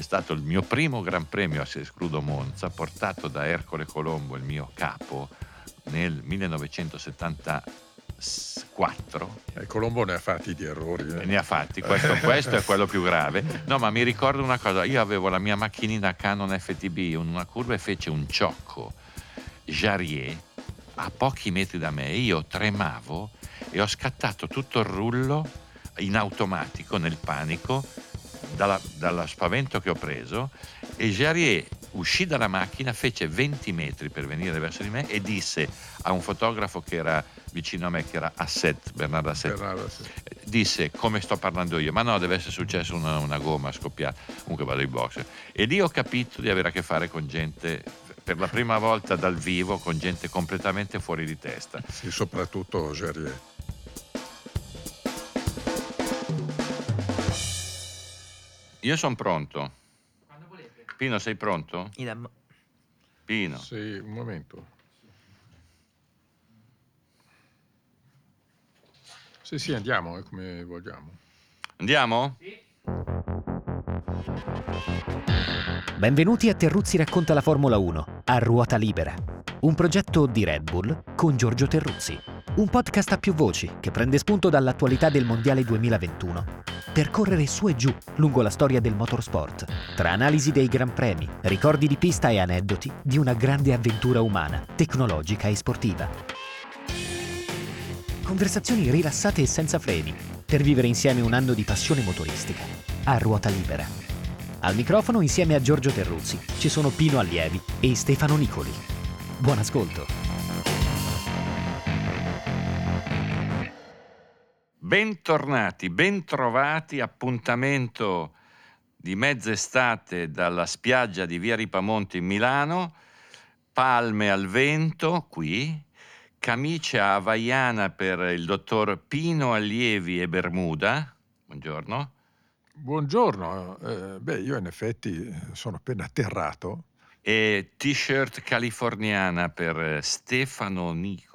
è stato il mio primo Gran Premio a Sescrudo Monza, portato da Ercole Colombo, il mio capo, nel 1974. E Colombo ne ha fatti di errori. Eh. Ne ha fatti, questo, questo, è quello più grave. No, ma mi ricordo una cosa, io avevo la mia macchinina Canon FTB in una curva e fece un ciocco Jarier a pochi metri da me, io tremavo e ho scattato tutto il rullo in automatico nel panico dalla, dallo spavento che ho preso e Jarier uscì dalla macchina, fece 20 metri per venire verso di me e disse a un fotografo che era vicino a me, che era Asset, Bernardo Asset, Bernardo Asset. disse come sto parlando io, ma no, deve essere successo una, una gomma scoppiata, comunque vado in box. E lì ho capito di avere a che fare con gente per la prima volta dal vivo con gente completamente fuori di testa. Sì, soprattutto Jarier. Io sono pronto. Quando volete. Pino, sei pronto? Idem. Pino. Sì, un momento. Sì, sì, andiamo, eh, come vogliamo. Andiamo? Sì. Benvenuti a Terruzzi racconta la Formula 1 a ruota libera. Un progetto di Red Bull con Giorgio Terruzzi. Un podcast a più voci che prende spunto dall'attualità del Mondiale 2021 per correre su e giù lungo la storia del motorsport, tra analisi dei gran premi, ricordi di pista e aneddoti di una grande avventura umana, tecnologica e sportiva. Conversazioni rilassate e senza freni per vivere insieme un anno di passione motoristica a ruota libera. Al microfono insieme a Giorgio Terruzzi ci sono Pino Allievi e Stefano Nicoli. Buon ascolto. Bentornati, bentrovati, appuntamento di mezz'estate dalla spiaggia di Via Ripamonti in Milano, palme al vento qui, camicia havaiana per il dottor Pino Allievi e Bermuda. Buongiorno. Buongiorno, eh, beh io in effetti sono appena atterrato. E t-shirt californiana per Stefano Nicoli.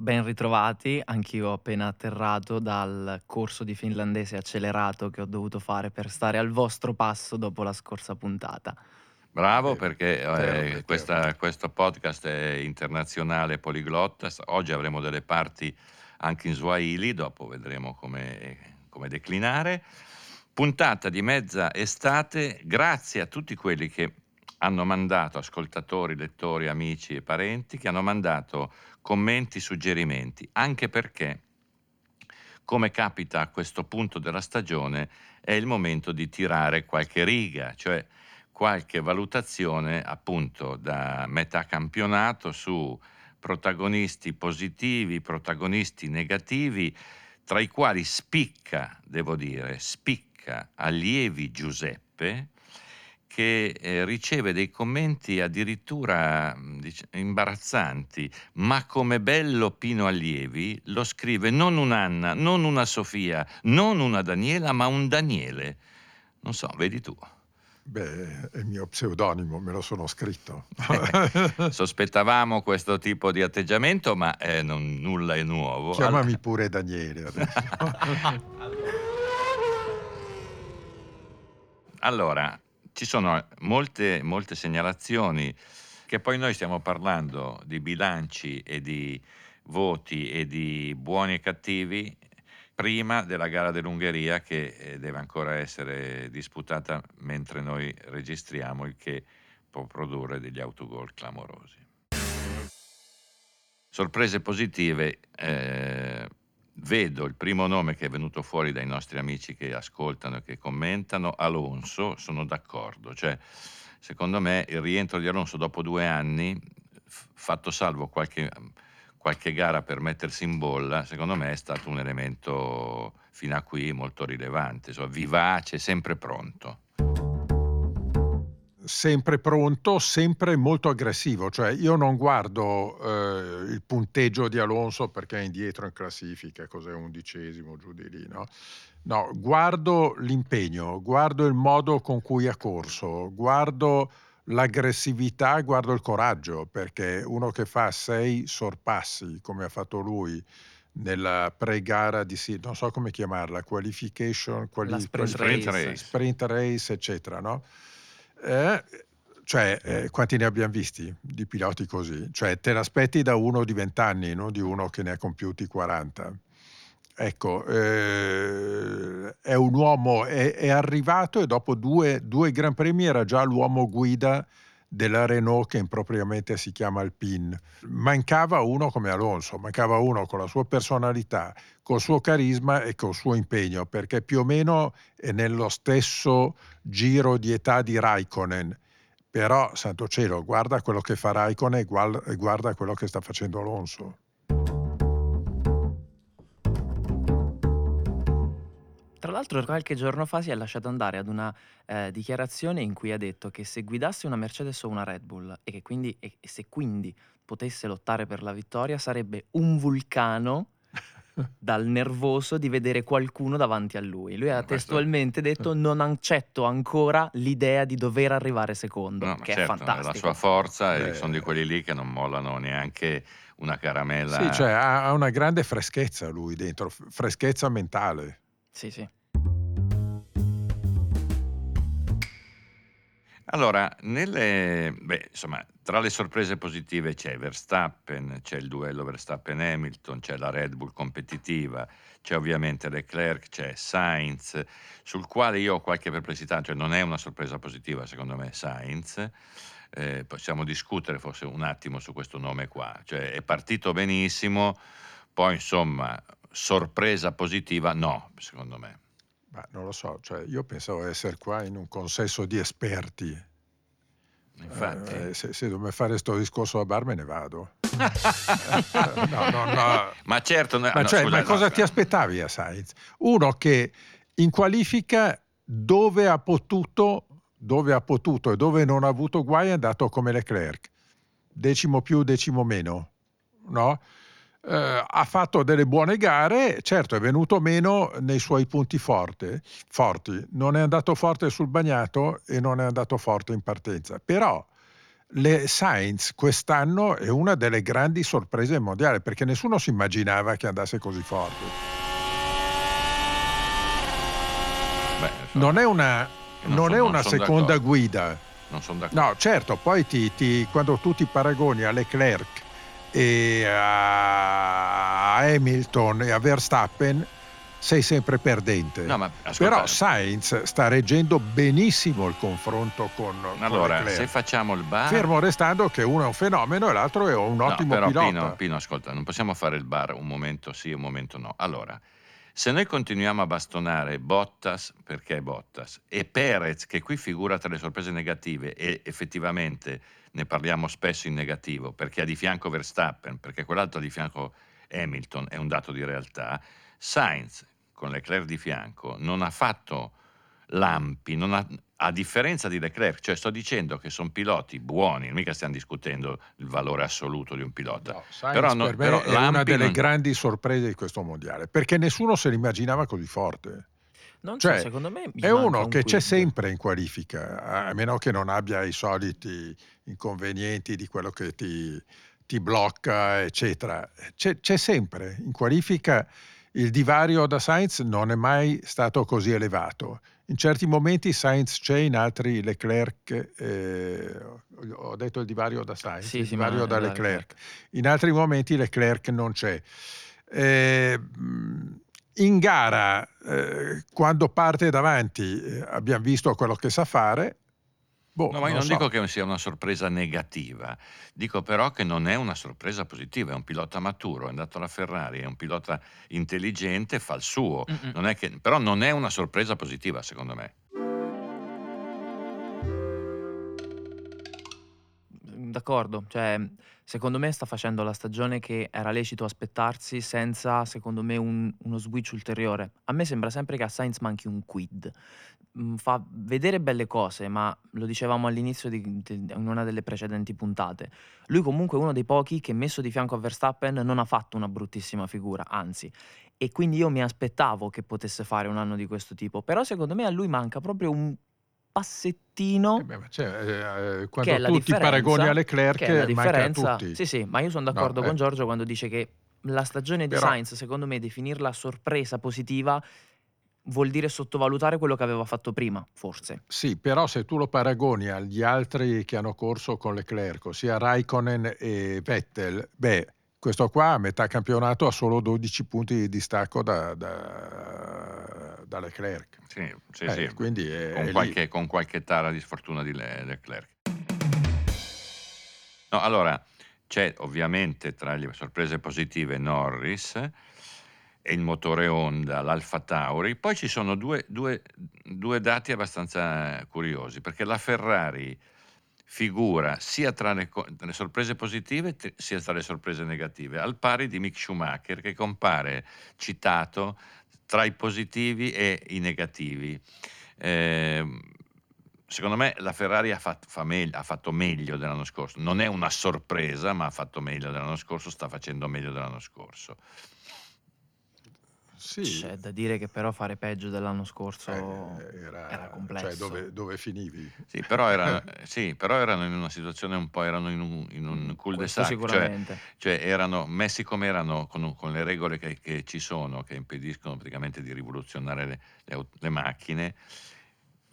Ben ritrovati, anch'io ho appena atterrato dal corso di finlandese accelerato che ho dovuto fare per stare al vostro passo dopo la scorsa puntata. Bravo perché eh, questa, questo podcast è internazionale poliglotta, oggi avremo delle parti anche in Swahili, dopo vedremo come, come declinare. Puntata di mezza estate, grazie a tutti quelli che hanno mandato, ascoltatori, lettori, amici e parenti, che hanno mandato commenti, suggerimenti, anche perché, come capita a questo punto della stagione, è il momento di tirare qualche riga, cioè qualche valutazione appunto da metà campionato su protagonisti positivi, protagonisti negativi, tra i quali spicca, devo dire, spicca Allievi Giuseppe che eh, riceve dei commenti addirittura dic- imbarazzanti, ma come bello Pino Allievi lo scrive non un'Anna, non una Sofia, non una Daniela, ma un Daniele. Non so, vedi tu. Beh, è il mio pseudonimo, me lo sono scritto. Sospettavamo questo tipo di atteggiamento, ma eh, non, nulla è nuovo. Chiamami pure Daniele adesso. Allora, ci sono molte, molte segnalazioni che poi noi stiamo parlando di bilanci e di voti e di buoni e cattivi prima della gara dell'Ungheria che eh, deve ancora essere disputata mentre noi registriamo, il che può produrre degli autogol clamorosi. Sorprese positive, eh, vedo il primo nome che è venuto fuori dai nostri amici che ascoltano e che commentano, Alonso, sono d'accordo, cioè secondo me il rientro di Alonso dopo due anni, fatto salvo qualche, qualche gara per mettersi in bolla, secondo me è stato un elemento fino a qui molto rilevante, insomma, vivace, sempre pronto sempre pronto, sempre molto aggressivo. Cioè, io non guardo eh, il punteggio di Alonso perché è indietro in classifica, cos'è undicesimo giù di lì, no? No, guardo l'impegno, guardo il modo con cui ha corso, guardo l'aggressività, guardo il coraggio, perché uno che fa sei sorpassi come ha fatto lui nella pre-gara di non so come chiamarla, qualification, quali, sprint race. race. sprint race, eccetera, no? Eh, cioè, eh, quanti ne abbiamo visti di piloti così? Cioè, te l'aspetti da uno di 20 anni, non di uno che ne ha compiuti 40. Ecco, eh, è un uomo, è, è arrivato e dopo due, due Gran Premi era già l'uomo guida della Renault che impropriamente si chiama Alpine. Mancava uno come Alonso, mancava uno con la sua personalità, col suo carisma e col suo impegno, perché più o meno è nello stesso giro di età di Raikkonen. Però, santo cielo, guarda quello che fa Raikkonen e guarda, quello che sta facendo Alonso. Tra l'altro qualche giorno fa si è lasciato andare ad una eh, dichiarazione in cui ha detto che se guidasse una Mercedes o una Red Bull e, che quindi, e, e se quindi potesse lottare per la vittoria sarebbe un vulcano dal nervoso di vedere qualcuno davanti a lui. Lui ha Questo- testualmente detto non accetto ancora l'idea di dover arrivare secondo, No, ma che certo, è fantastico. la sua forza e Eh. sono di quelli lì che non mollano neanche una caramella. Sì, cioè ha ha una grande freschezza lui dentro, f- freschezza mentale. Sì, sì. Allora, nelle, beh, insomma, tra le sorprese positive c'è Verstappen, c'è il duello Verstappen-Hamilton, c'è la Red Bull competitiva, c'è ovviamente Leclerc, c'è Sainz, sul quale io ho qualche perplessità, cioè non è una sorpresa positiva secondo me Sainz. Eh, possiamo discutere forse un attimo su questo nome qua, cioè è partito benissimo, poi insomma sorpresa positiva no, secondo me. Ma non lo so, cioè io pensavo di essere qua in un consesso di esperti. Infatti, Eh, se, se dobbiamo fare questo discorso a bar me ne vado. no, no, no. ma certo, Ma, cioè, scusa, ma cosa ti aspettavi a Sainz? Uno che in qualifica dove ha potuto, dove ha potuto e dove non ha avuto guai è andato come Leclerc, decimo più, decimo meno, no? Eh, ha fatto delle buone gare, certo è venuto meno nei suoi punti forte- forti, non è andato forte sul bagnato e non è andato forte in partenza, però le Sainz quest'anno è una delle grandi sorprese mondiali perché nessuno si immaginava che andasse così forte. Beh, so- Non è una, non non è una seconda d'accordo. guida. No, certo, poi ti, ti- quando tu ti paragoni a Leclerc e a Hamilton e a Verstappen sei sempre perdente. No, ma Però Sainz sta reggendo benissimo il confronto con, con allora, Leclerc. se facciamo il bar... Fermo restando che uno è un fenomeno e l'altro è un No, ottimo però pilota. Pino, Pino, ascolta, non possiamo fare il bar un momento sì e un momento no. Allora, se noi continuiamo a bastonare Bottas perché è Bottas e Perez, che qui figura tra le sorprese negative e effettivamente ne parliamo spesso in negativo, perché ha di fianco Verstappen, perché quell'altro ha di fianco Hamilton, è un dato di realtà, Sainz con Leclerc di fianco non ha fatto lampi, non ha- a differenza di Leclerc, cioè sto dicendo che sono piloti buoni, mica stiamo discutendo il valore assoluto di un pilota. No, Sainz Però no- per me però è una delle non- grandi sorprese di questo mondiale perché nessuno se l'immaginava così forte. Non Cioè, so, secondo me È uno un che c'è quid. sempre in qualifica, a meno che non abbia i soliti inconvenienti di quello che ti, ti blocca, eccetera. C'è, c'è sempre in qualifica. Il divario da Sainz non è mai stato così elevato. In certi momenti Sainz c'è, in altri Leclerc. eh, ho detto il divario da Sainz, Sì, il sì, divario da da Leclerc. In altri momenti Leclerc non c'è. Eh, mh, in gara, eh, quando parte davanti, eh, abbiamo visto quello che sa fare. Boh, No, ma io non so. dico che sia una sorpresa negativa, dico però che non è una sorpresa positiva, è un pilota maturo, è andato alla Ferrari, è un pilota intelligente, fa il suo, Mm-mm. non è che- però non è una sorpresa positiva secondo me. D'accordo, cioè secondo me sta facendo la stagione che era lecito aspettarsi senza, secondo me, un- uno switch ulteriore. A me sembra sempre che a Sainz manchi un quid. Mm, Fa vedere belle cose, ma lo dicevamo all'inizio di, di- in una delle precedenti puntate. Lui comunque è uno dei pochi che messo di fianco a Verstappen non ha fatto una bruttissima figura, anzi. E quindi io mi aspettavo che potesse fare un anno di questo tipo. Però secondo me a lui manca proprio un passettino Eh beh, c'è, eh, che è quando la tu ti paragoni a Leclerc, che è la a differenza. tutti. Sì, sì, ma io sono d'accordo No, con eh. Giorgio quando dice che la stagione di Sainz, secondo me, definirla sorpresa positiva vuol dire sottovalutare quello che aveva fatto prima, forse. Sì, però se tu lo paragoni agli altri che hanno corso con Leclerc, ossia Raikkonen e Vettel, beh, questo qua a metà campionato ha solo 12 punti di distacco da, da- da Leclerc. Sì, sì, Eh, sì. Quindi è, è con, lì. qualche, con qualche tara di sfortuna di Le- Leclerc. No, allora, c'è ovviamente tra le sorprese positive Norris e il motore Honda, l'Alfa Tauri. Poi ci sono due, due- due dati abbastanza curiosi, perché la Ferrari figura sia tra le, le sorprese positive te- sia tra le sorprese negative, al pari di Mick Schumacher che compare citato tra i positivi e i negativi. Ehm, secondo me la Ferrari ha fatto, fa megl- ha fatto meglio dell'anno scorso, non è una sorpresa, ma ha fatto meglio dell'anno scorso, sta facendo meglio dell'anno scorso. Sì, C'è da dire che però fare peggio dell'anno scorso eh, era, era complesso. Cioè dove, dove finivi? Sì, però, era- sì, però erano in una situazione un po', erano in un, in un Questo cul-de-sac, cioè, sicuramente. cioè erano messi come erano con, con le regole che, che ci sono, che impediscono praticamente di rivoluzionare le, le le macchine.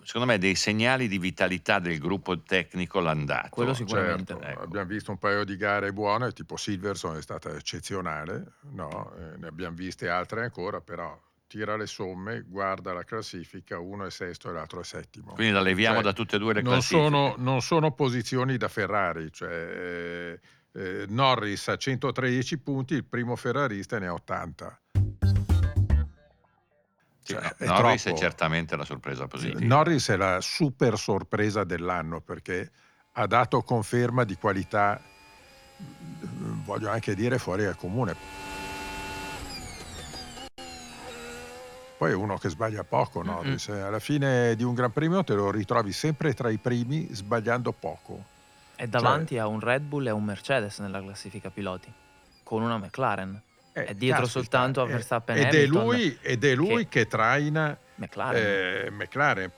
Secondo me dei segnali di vitalità del gruppo tecnico l'hanno dato. Quello sicuramente. Certo, Ecco. abbiamo visto un paio di gare buone, tipo Silverson è stata eccezionale, no? Eh, ne abbiamo viste altre ancora, però tira le somme, guarda la classifica, uno è sesto e l'altro è settimo. Quindi la leviamo Cioè, da tutte e due le non classifiche. sono, non sono posizioni da Ferrari, cioè eh, eh, Norris ha 113 punti, il primo ferrarista ne ha 80. Cioè, no, è Norris è troppo. certamente la sorpresa positiva. Norris è la super sorpresa dell'anno perché ha dato conferma di qualità, voglio anche dire, fuori dal comune. Poi è uno che sbaglia poco, Norris. eh. Alla fine di un Gran Premio te lo ritrovi sempre tra i primi, sbagliando poco. È davanti a un Red Bull e a un Mercedes nella classifica piloti, con una McLaren. Eh, È dietro caspita, soltanto a eh, Verstappen ed è Hamilton, lui, ed è lui che, traina McLaren. eh, McLaren.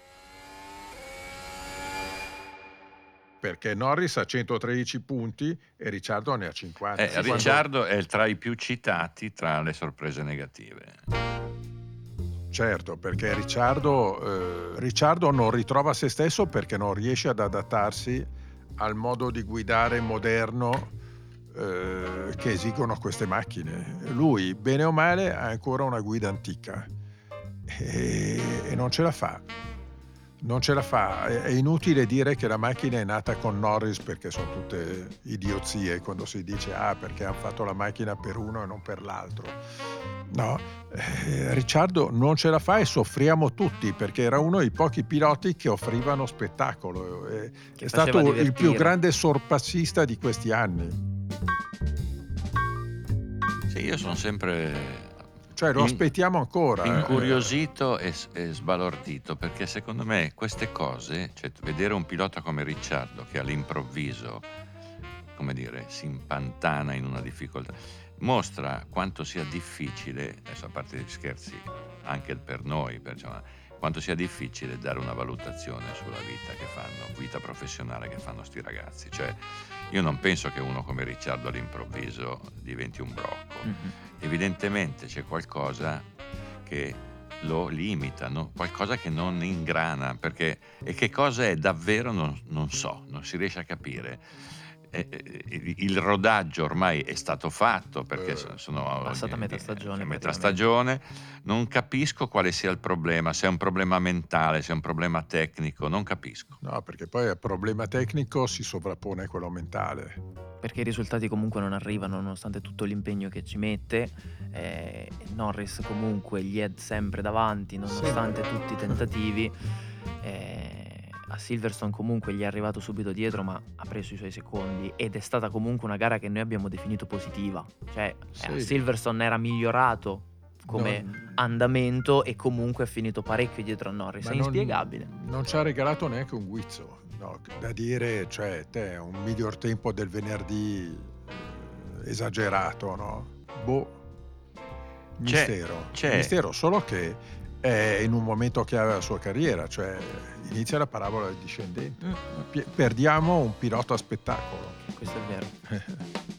Perché Norris ha 113 punti e Ricciardo ne ha 50. Eh, Ricciardo è tra i più citati tra le sorprese negative. Certo, perché Ricciardo, eh, Ricciardo non ritrova se stesso perché non riesce ad adattarsi al modo di guidare moderno eh, che esigono queste macchine. Lui, bene o male, ha ancora una guida antica e, e non ce la fa. Non ce la fa. È, è inutile dire che la macchina è nata con Norris perché sono tutte idiozie quando si dice ah perché hanno fatto la macchina per uno e non per l'altro. No, eh, Ricciardo non ce la fa e soffriamo tutti perché era uno dei pochi piloti che offrivano spettacolo. eh, Che è stato il più divertire. grande sorpassista di questi anni. Sì, io sono sempre Cioè lo In- aspettiamo ancora. eh. incuriosito e, s- e sbalordito perché secondo me queste cose, cioè vedere un pilota come Ricciardo che all'improvviso, come dire, si impantana in una difficoltà, mostra quanto sia difficile, adesso a parte gli scherzi, anche per noi, per- insomma, quanto sia difficile dare una valutazione sulla vita che fanno, vita professionale che fanno sti ragazzi. Cioè, io non penso che uno come Ricciardo all'improvviso diventi un brocco Mhm. evidentemente c'è qualcosa che lo limita, no? qualcosa che non ingrana, perché e che cosa è davvero non, non so, non si riesce a capire. Eh, eh, il- rodaggio ormai è stato fatto perché Eh, so- sono passata metà stagione, metà praticamente. stagione, non capisco quale sia il problema, se è un problema mentale, se è un problema tecnico, non capisco. No, perché poi il problema tecnico si sovrappone a quello mentale. perché i risultati comunque non arrivano nonostante tutto l'impegno che ci mette. eh, Norris comunque gli è sempre davanti nonostante tutti i tentativi. eh, a Silverstone comunque gli è arrivato subito dietro ma ha preso i suoi secondi ed è stata comunque una gara che noi abbiamo definito positiva. Cioè Sì. eh, Silverstone era migliorato come Non- andamento e comunque è finito parecchio dietro a Norris. ma È non- inspiegabile. Non ci ha regalato neanche un guizzo. no, da dire, cioè, te, un miglior tempo del venerdì eh, esagerato, no? Boh. C'è- Mistero. c'è- Mistero, solo che è in un momento chiave della sua carriera, cioè inizia la parabola del discendente. Mm. Perdiamo un pilota a spettacolo. Questo è vero.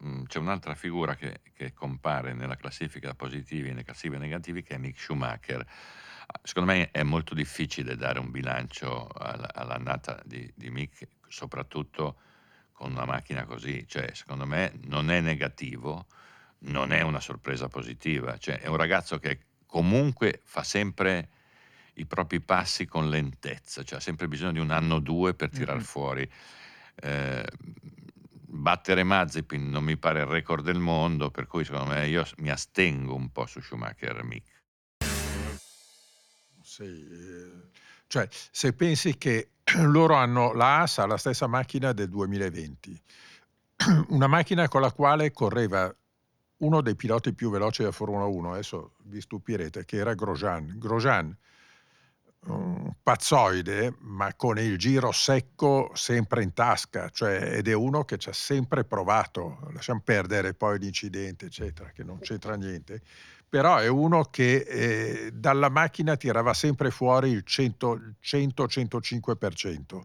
Mm, c'è un'altra figura che, che, compare nella classifica positivi e nella classifica negativi che è Mick Schumacher. Secondo me è molto difficile dare un bilancio all'annata di, di Mick, soprattutto con una macchina così. Cioè, secondo me non è negativo, non è una sorpresa positiva. Cioè, è un ragazzo che comunque fa sempre i propri passi con lentezza, cioè ha sempre bisogno di un anno o due per tirar mm-hmm. fuori. Eh, battere Mazepin non mi pare il record del mondo, per cui secondo me io mi astengo un po' su Schumacher Mick. Sì, eh, cioè se pensi che loro hanno la ASA, la stessa macchina del 2020, una macchina con la quale correva uno dei piloti più veloci della Formula 1, adesso vi stupirete, che era Grosjean. Grosjean un pazzoide, ma con il giro secco sempre in tasca, cioè, ed è uno che ci ha sempre provato, lasciamo perdere poi l'incidente, eccetera, che non c'entra niente, però è uno che eh, dalla macchina tirava sempre fuori il 100-105%.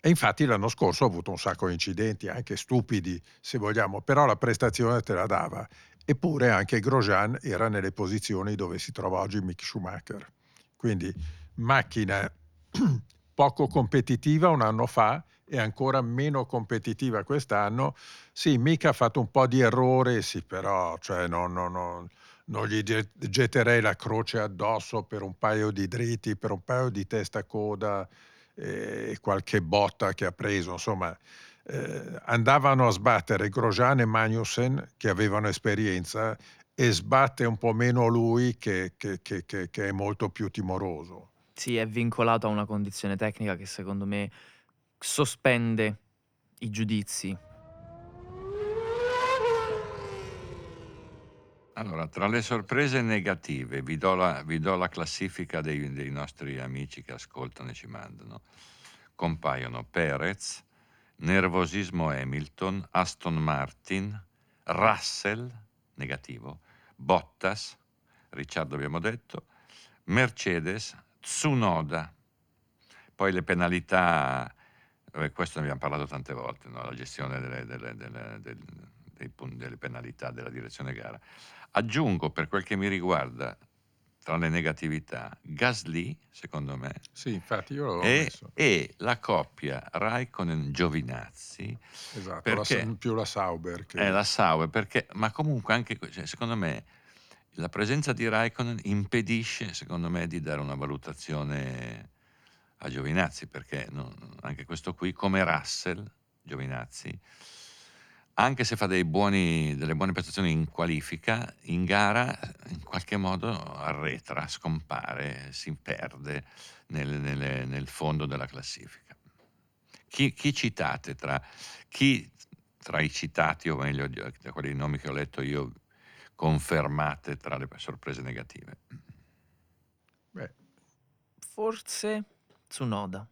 E infatti l'anno scorso ha avuto un sacco di incidenti, anche stupidi se vogliamo, però la prestazione te la dava. Eppure anche Grosjean era nelle posizioni dove si trova oggi Mick Schumacher. Quindi macchina poco competitiva un anno fa e ancora meno competitiva quest'anno. Sì, mica ha fatto un po' di errore, sì, però cioè, no, no, no, non gli getterei la croce addosso per un paio di dritti, per un paio di testa coda e qualche botta che ha preso. Insomma, eh, andavano a sbattere Grosjean e Magnussen che avevano esperienza e sbatte un po' meno lui che, che, che, che è molto più timoroso. Sì, è vincolato a una condizione tecnica che secondo me sospende i giudizi. Allora, tra le sorprese negative, vi do la, vi do la classifica dei, dei nostri amici che ascoltano e ci mandano. Compaiono Perez, nervosismo Hamilton, Aston Martin, Russell, negativo, Bottas, Ricciardo abbiamo detto, Mercedes, Tsunoda. Poi le penalità, eh, questo ne abbiamo parlato tante volte, no? la gestione delle, delle, delle, delle, delle penalità della direzione gara. Aggiungo per quel che mi riguarda tra le negatività, Gasly, secondo me, sì, infatti io l'ho e, e la coppia Raikkonen-Giovinazzi. Esatto, perché, la, più la Sauber. Che... È la Sauber, perché, ma comunque anche, cioè, secondo me, la presenza di Raikkonen impedisce, secondo me, di dare una valutazione a Giovinazzi, perché no, anche questo qui, come Russell, Giovinazzi, anche se fa buoni, delle buone prestazioni in qualifica, in gara in qualche modo arretra, scompare, si perde nel, nel, nel fondo della classifica. Chi, chi citate tra, chi tra i citati, o meglio, tra quelli nomi che ho letto io, confermate tra le sorprese negative? Beh. Forse Tsunoda.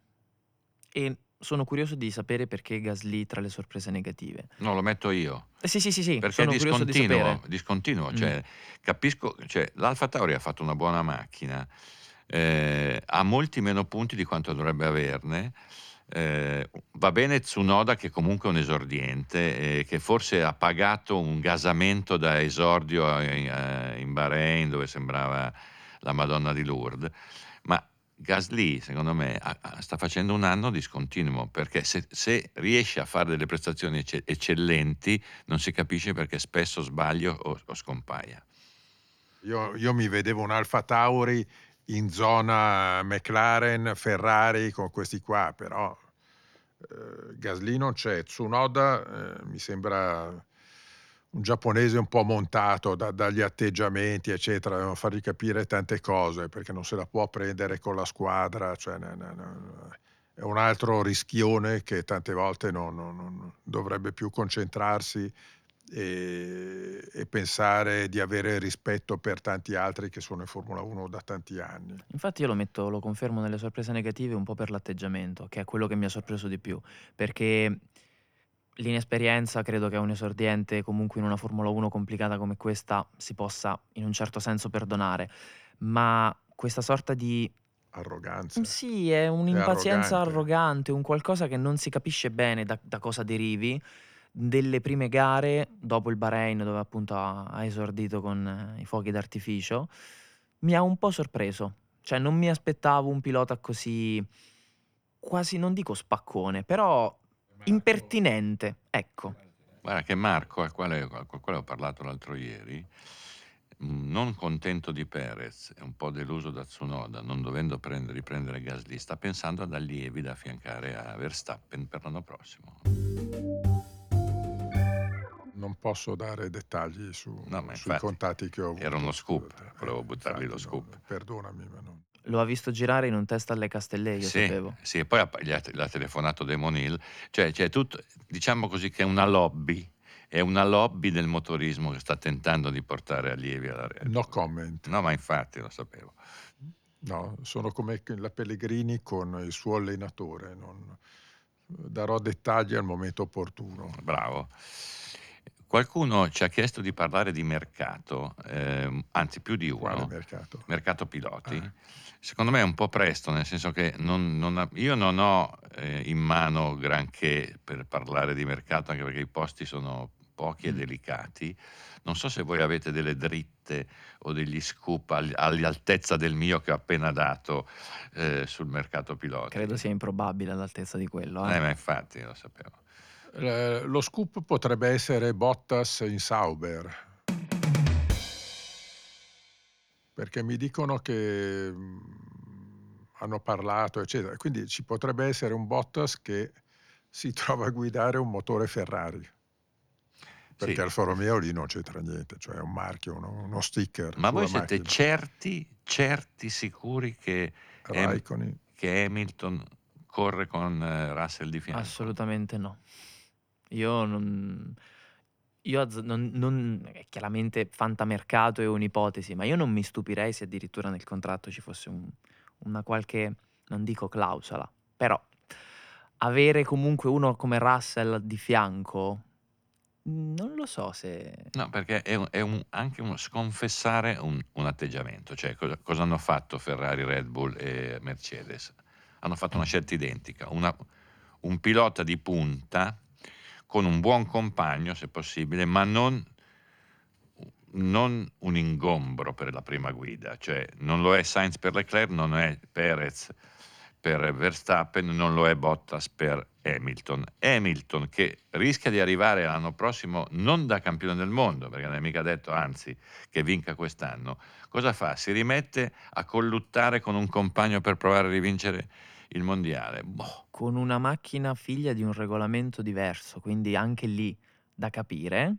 E sono curioso di sapere perché Gasly tra le sorprese negative. No, lo metto io. Eh, sì, sì, sì, sì. Perché è discontinuo, discontinuo. Cioè, mm. capisco, cioè, l'Alfa Tauri ha fatto una buona macchina, eh, ha molti meno punti di quanto dovrebbe averne, eh, va bene Tsunoda che comunque è un esordiente, eh, che forse ha pagato un gasamento da esordio in, eh, in Bahrain dove sembrava la Madonna di Lourdes, ma Gasly secondo me ha, sta facendo un anno discontinuo perché se, se, riesce a fare delle prestazioni eccellenti non si capisce perché spesso sbaglio o, o scompaia. Io, io mi vedevo un Alfa Tauri in zona McLaren, Ferrari con questi qua, però eh, Gasly non c'è. Tsunoda eh, mi sembra un giapponese un po' montato da, dagli atteggiamenti, eccetera, devono fargli capire tante cose perché non se la può prendere con la squadra, cioè, no, no, no, è un altro rischione che tante volte non, non dovrebbe più concentrarsi e, e, pensare di avere rispetto per tanti altri che sono in Formula 1 da tanti anni. Infatti io lo metto, lo confermo nelle sorprese negative un po' per l'atteggiamento, che è quello che mi ha sorpreso di più, perché l'inesperienza credo che a un esordiente comunque in una Formula 1 complicata come questa si possa in un certo senso perdonare, ma questa sorta di arroganza. Sì, è un'impazienza arrogante, un qualcosa che non si capisce bene da, da cosa derivi delle prime gare, dopo il Bahrain, dove appunto ha, ha esordito con eh, i fuochi d'artificio, mi ha un po' sorpreso. Cioè, non mi aspettavo un pilota così, quasi non dico spaccone, però impertinente, ecco. Guarda che Marco, al quale, al quale ho parlato l'altro ieri, non contento di Perez e un po' deluso da Tsunoda, non dovendo prendere, riprendere Gasly, sta pensando ad allievi da affiancare a Verstappen per l'anno prossimo. Non posso dare dettagli su, No, sui infatti, contatti che ho avuto. era uno scoop, volevo buttargli lo infatti, no, scoop. perdonami, ma non... Lo ha visto girare in un test alle Castellei, io Sì, sapevo. sì, e poi ha- gli ha, gli ha telefonato Damon Hill, cioè c'è tutto, diciamo così che è una lobby, è una lobby del motorismo che sta tentando di portare allievi alla Red No comment. No, ma infatti lo sapevo. No, sono come la Pellegrini con il suo allenatore. non- darò dettagli al momento opportuno. Bravo. Qualcuno ci ha chiesto di parlare di mercato, ehm, anzi più di Quale uno, mercato? mercato piloti. Ah. Secondo me è un po' presto, nel senso che non- non ha- io non ho eh, in mano granché per parlare di mercato, anche perché i posti sono pochi e Mm. delicati. Non so se voi avete delle dritte o degli scoop all- all'altezza del mio che ho appena dato eh, sul mercato piloti. Credo sia improbabile all'altezza di quello. eh. Eh, ma infatti lo sapevo. Eh, Lo scoop potrebbe essere Bottas in Sauber. Perché mi dicono che mm, hanno parlato, eccetera. Quindi ci potrebbe essere un Bottas che si trova a guidare un motore Ferrari. Perché Sì. Alfa Romeo lì non c'entra niente, cioè è un marchio, uno, uno sticker. Ma voi siete macchina. certi, certi, sicuri che, Raikkonen. che Hamilton corre con eh, Russell di fianco? Assolutamente no. Io non... Io azz- non, non- eh, chiaramente fantamercato è un'ipotesi, ma io non mi stupirei se addirittura nel contratto ci fosse un- una qualche, non dico clausola, però avere comunque uno come Russell di fianco, non lo so se... No, perché è, un- è un- anche uno sconfessare un, un atteggiamento. Cioè, cosa, cosa hanno fatto Ferrari, Red Bull e Mercedes? Hanno fatto una scelta identica. Una- un pilota di punta con un buon compagno, se possibile, ma non, non un ingombro per la prima guida. Cioè, non lo è Sainz per Leclerc, non è Perez per Verstappen, non lo è Bottas per Hamilton. Hamilton che rischia di arrivare l'anno prossimo non da campione del mondo, perché non è mica detto, anzi, che vinca quest'anno. Cosa fa? Si rimette a colluttare con un compagno per provare a rivincere il mondiale. Boh. con una macchina figlia di un regolamento diverso, quindi anche lì da capire.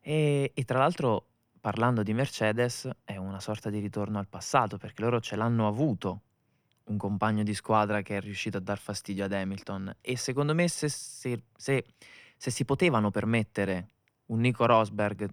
E, e tra l'altro, parlando di Mercedes, è una sorta di ritorno al passato, perché loro ce l'hanno avuto un compagno di squadra che è riuscito a dar fastidio ad Hamilton. E secondo me, se, se- se- se si potevano permettere un Nico Rosberg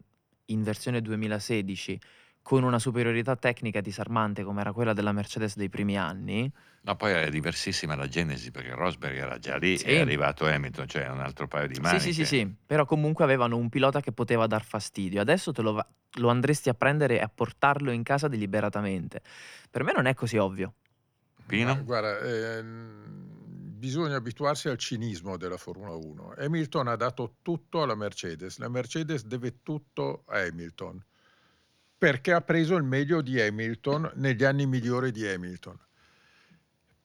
in versione 2016 con una superiorità tecnica disarmante come era quella della Mercedes dei primi anni, No, poi è diversissima la genesi, perché Rosberg era già lì, Sì. è arrivato Hamilton, cioè un altro paio di Sì, maniche. sì, sì, sì, però comunque avevano un pilota che poteva dar fastidio. Adesso te lo, va- lo andresti a prendere e a portarlo in casa deliberatamente. Per me non è così ovvio. Pino? Ma guarda, ehm, bisogna abituarsi al cinismo della Formula 1. Hamilton ha dato tutto alla Mercedes, la Mercedes deve tutto a Hamilton, perché ha preso il meglio di Hamilton negli anni migliori di Hamilton.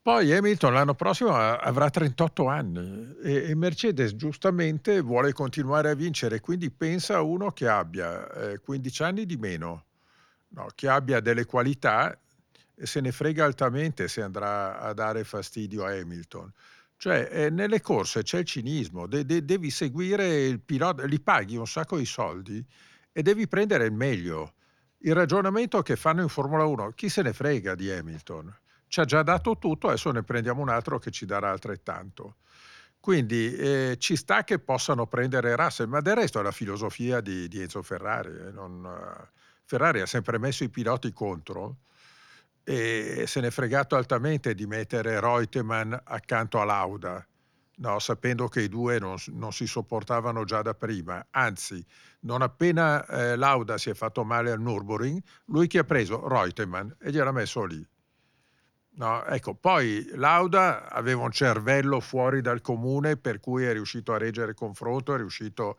Poi Hamilton l'anno prossimo avrà 38 anni e, Mercedes giustamente vuole continuare a vincere, quindi pensa a uno che abbia eh, 15 anni di meno, no, che abbia delle qualità e se ne frega altamente se andrà a dare fastidio a Hamilton. Cioè, eh, nelle corse c'è il cinismo, de- de- devi seguire il pilota, gli paghi un sacco di soldi e devi prendere il meglio. Il ragionamento che fanno in Formula 1, chi se ne frega di Hamilton? Ci ha già dato tutto, adesso ne prendiamo un altro che ci darà altrettanto. Quindi eh, ci sta che possano prendere Russell, ma del resto è la filosofia di, di Enzo Ferrari. eh, non, eh, Ferrari ha sempre messo i piloti contro e se n'è fregato altamente di mettere Reutemann accanto a Lauda, no, sapendo che i due non, non si sopportavano già da prima. Anzi, non appena eh, Lauda si è fatto male al Nürburgring, lui che ha preso Reutemann e gliel'ha messo lì. No, ecco, poi Lauda aveva un cervello fuori dal comune per cui è riuscito a reggere il confronto, è riuscito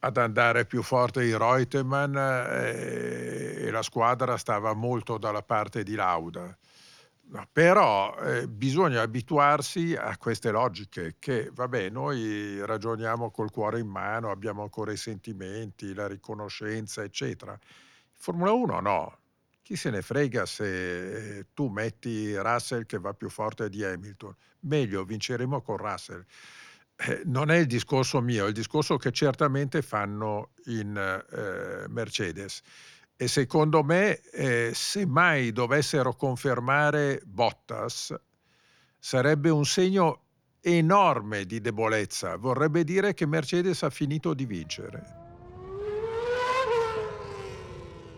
ad andare più forte di Reutemann e, e la squadra stava molto dalla parte di Lauda. Però eh, bisogna abituarsi a queste logiche che, vabbè, noi ragioniamo col cuore in mano, abbiamo ancora i sentimenti, la riconoscenza, eccetera. Formula 1 no, chi se ne frega se eh, tu metti Russell che va più forte di Hamilton? Meglio, vinceremo con Russell. Eh, non è il discorso mio, è il discorso che certamente fanno in eh, Mercedes. E secondo me, eh, se mai dovessero confermare Bottas, sarebbe un segno enorme di debolezza. Vorrebbe dire che Mercedes ha finito di vincere.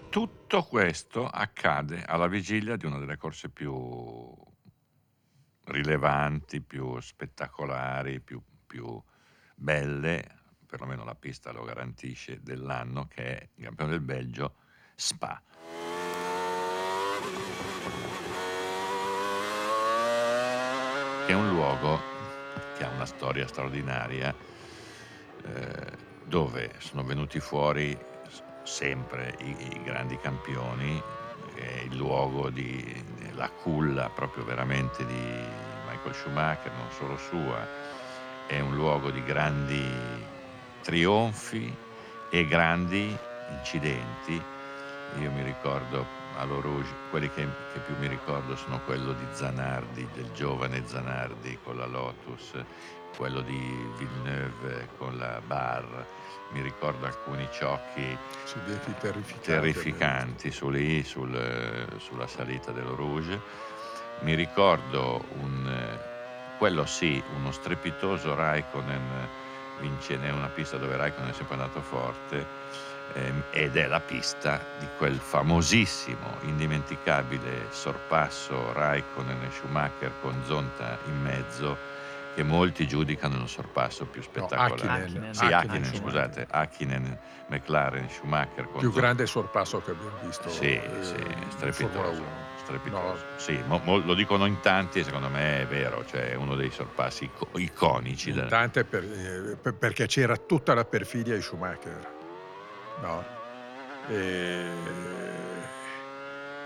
Tutto questo accade alla vigilia di una delle corse più rilevanti, più spettacolari, più, più belle, perlomeno la pista lo garantisce, dell'anno, che è il campione del Belgio, Spa. È un luogo che ha una storia straordinaria, eh, dove sono venuti fuori sempre i, i grandi campioni, è il luogo di, la culla proprio veramente di Michael Schumacher, non solo sua, è un luogo di grandi trionfi e grandi incidenti. Io mi ricordo all'Orouge, quelli che, che, più mi ricordo sono quello di Zanardi, del giovane Zanardi con la Lotus, quello di Villeneuve con la Bar, mi ricordo alcuni ciocchi terrificanti, terrificanti su lì, sul, sulla salita dello Rouge. Mi ricordo un, quello sì, uno strepitoso Raikkonen vince, è una pista dove Raikkonen è sempre andato forte ed è la pista di quel famosissimo, indimenticabile sorpasso Raikkonen e Schumacher con Zonta in mezzo che molti giudicano il sorpasso più spettacolare. No, Hakkinen. Sì, Hakkinen, Hakkinen, scusate, Hakkinen, McLaren, Schumacher. Più grande sorpasso che abbiamo visto. Sì, eh, sì, strepitoso. strepitoso. No. Sì, mo, mo, lo dicono in tanti e secondo me è vero, cioè è uno dei sorpassi ico- iconici. In tante per, eh, per, perché c'era tutta la perfidia di Schumacher. No? E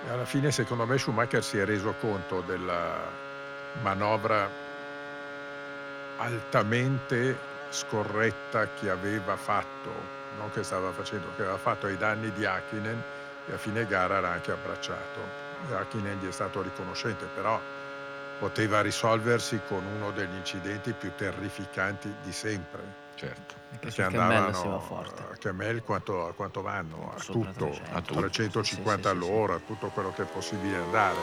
alla fine secondo me Schumacher si è reso conto della manovra altamente scorretta che aveva fatto, non che stava facendo, che aveva fatto ai danni di Hakkinen e a fine gara l'ha anche abbracciato. Hakkinen gli è stato riconoscente, però poteva risolversi con uno degli incidenti più terrificanti di sempre. Certo. Perché andavano a Kemel quanto, quanto vanno? A tutto, 300. a 350 sì, sì, all'ora, sì, tutto quello che è possibile andare.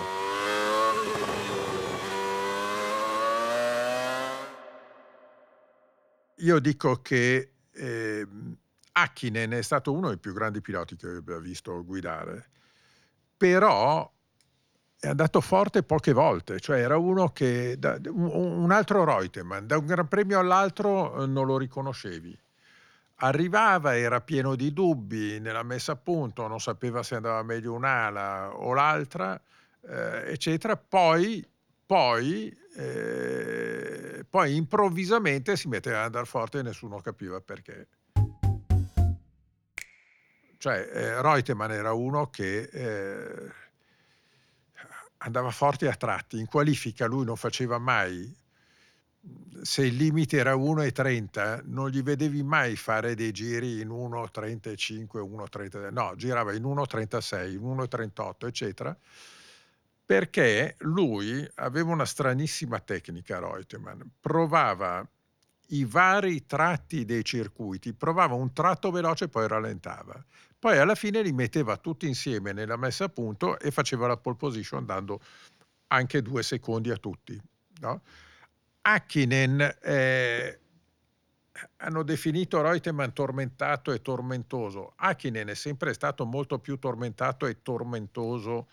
Io dico che eh, Hakkinen è stato uno dei più grandi piloti che abbia visto guidare, però è andato forte poche volte, cioè era uno che, da, un altro Reutemann, da un gran premio all'altro eh, non lo riconoscevi. Arrivava, era pieno di dubbi nella messa a punto, non sapeva se andava meglio un'ala o l'altra, eh, eccetera. Poi, poi eh, poi improvvisamente si metteva ad andare forte e nessuno capiva perché. Cioè, eh, Reutemann era uno che eh, andava forte a tratti, in qualifica lui non faceva mai, se il limite era 1,30 non gli vedevi mai fare dei giri in 1,35, 1,30, no, girava in 1,36, 1,38, eccetera perché lui aveva una stranissima tecnica, Reutemann, provava i vari tratti dei circuiti, provava un tratto veloce e poi rallentava. Poi alla fine li metteva tutti insieme nella messa a punto e faceva la pole position dando anche due secondi a tutti. No? Hakkinen eh, hanno definito Reutemann tormentato e tormentoso. Hakkinen è sempre stato molto più tormentato e tormentoso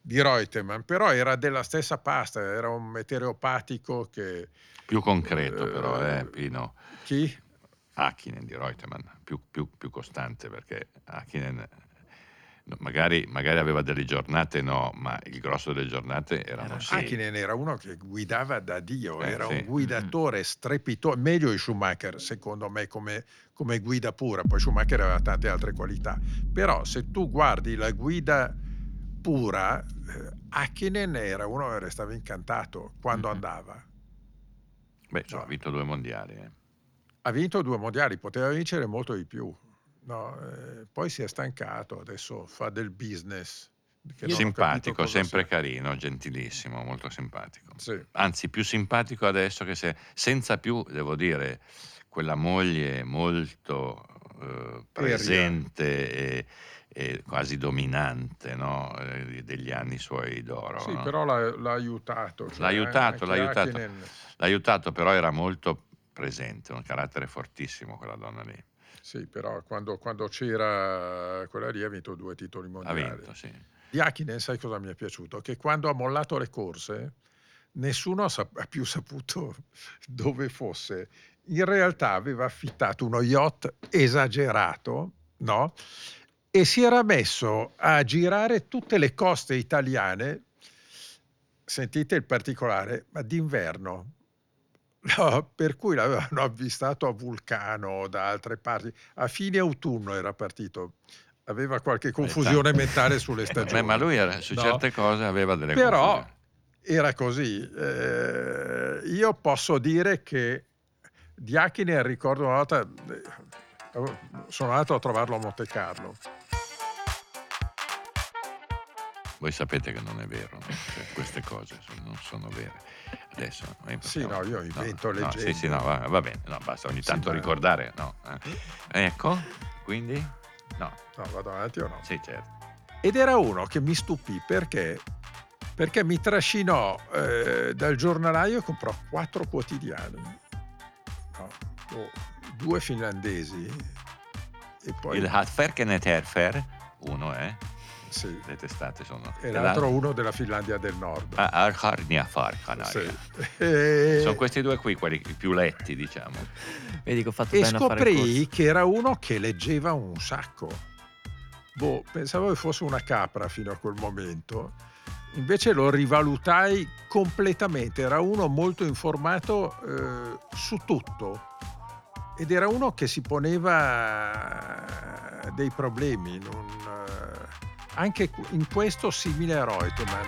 di Reutemann, però era della stessa pasta, era un meteoropatico che... Più concreto eh, però, eh, Pino. Chi? Hakkinen di Reutemann, più, più, più costante perché Hakkinen magari, magari aveva delle giornate, no, ma il grosso delle giornate erano Era- sì. Hakkinen era uno che guidava da Dio, Eh, era sì. un guidatore strepitoso, meglio di Schumacher secondo me come, come guida pura, poi Schumacher aveva tante altre qualità, però se tu guardi la guida pura, eh, Hakkinen era uno che restava incantato quando Mhm. andava. Beh, insomma, ha vinto due mondiali. eh. Ha vinto due mondiali, poteva vincere molto di più, no, eh, poi si è stancato, adesso fa del business. Simpatico, sempre sia. carino, gentilissimo, molto simpatico. Sì. Anzi, più simpatico adesso che se, senza più, devo dire, quella moglie molto eh, presente e, e quasi dominante no? Eh, degli anni suoi d'oro. Sì, no? però l'ha, l'ha aiutato. cioè, L'ha aiutato, anche l'ha aiutato. Hakkinen- L'ha aiutato, però era molto presente, un carattere fortissimo quella donna lì. Sì, però quando, quando c'era quella lì ha vinto due titoli Ha mondiali. vinto, sì. Di Hakkinen sai cosa mi è piaciuto? Che quando ha mollato le corse nessuno ha, ha più saputo dove fosse. In realtà aveva affittato uno yacht esagerato, no? E si era messo a girare tutte le coste italiane, sentite il particolare, ma d'inverno. No, per cui l'avevano avvistato a Vulcano da altre parti. A fine autunno era partito. Aveva qualche confusione mentale sulle Eh, stagioni. ma lui era- su No? certe cose aveva delle Però confusioni. era così. Eh, io posso dire che di Hakkinen ricordo una volta, eh, sono andato a trovarlo a Monte Carlo. Voi sapete che non è vero, no? Cioè, queste cose non sono vere. Adesso Sì, no, io invento no, leggende. Sì, sì, no, va, va bene, no, basta ogni Sì, tanto ma- ricordare. No, eh. Ecco, quindi? No, No, vado avanti o no? sì, certo. Ed era uno che mi stupì perché, perché mi trascinò eh, dal giornalaio e comprò quattro quotidiani, No, oh, due finlandesi e poi Il Hatferkenet Herfer, uno è, sì, le testate sono... e l'altro uno della Finlandia del Nord. Ah, Arharnia Farkanaria. Sì. E- Sono questi due qui, quelli più letti, diciamo. Vedi che ho fatto e bene a fare il scoprì che era uno che leggeva un sacco. Boh, pensavo che fosse una capra fino a quel momento. Invece lo rivalutai completamente. Era uno molto informato eh, su tutto. Ed era uno che si poneva dei problemi. non, eh, anche in questo simile a Reutemann.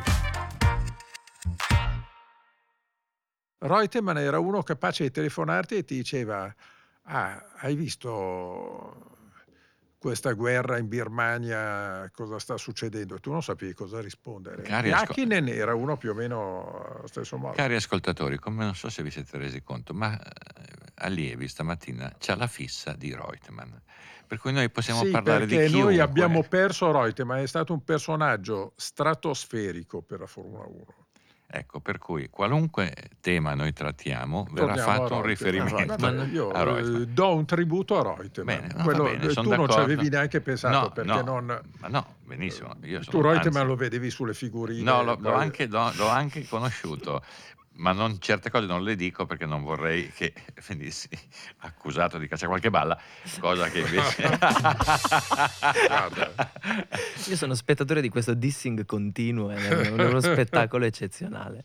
Reutemann era uno capace di telefonarti e ti diceva ah, hai visto questa guerra in Birmania, cosa sta succedendo? E tu non sapevi cosa rispondere. Cari Hakkinen era uno più o meno allo stesso modo. Cari ascoltatori, come non so se vi siete resi conto, ma eh, Allievi stamattina c'ha la fissa di Reutemann, per cui noi possiamo sì, parlare di perché chiunque. noi abbiamo perso Reutemann, è stato un personaggio stratosferico per la Formula 1. Ecco, per cui qualunque tema noi trattiamo verrà Torniamo fatto un Reutemann. riferimento Vabbè, io a Reutemann. eh, do un tributo a Reutemann. Bene, no, Quello- bene, eh, tu non ci d'accordo. avevi neanche pensato No, perché no, non... Ma no, benissimo. Io tu Reutemann anzi, lo vedevi sulle figurine. No, l'ho poi- anche, l'ho- l'ho anche conosciuto, ma non- certe cose non le dico perché non vorrei che venissi accusato di cacciare qualche balla, cosa che invece... Guarda. Io sono spettatore di questo dissing continuo ed è uno uno spettacolo eccezionale.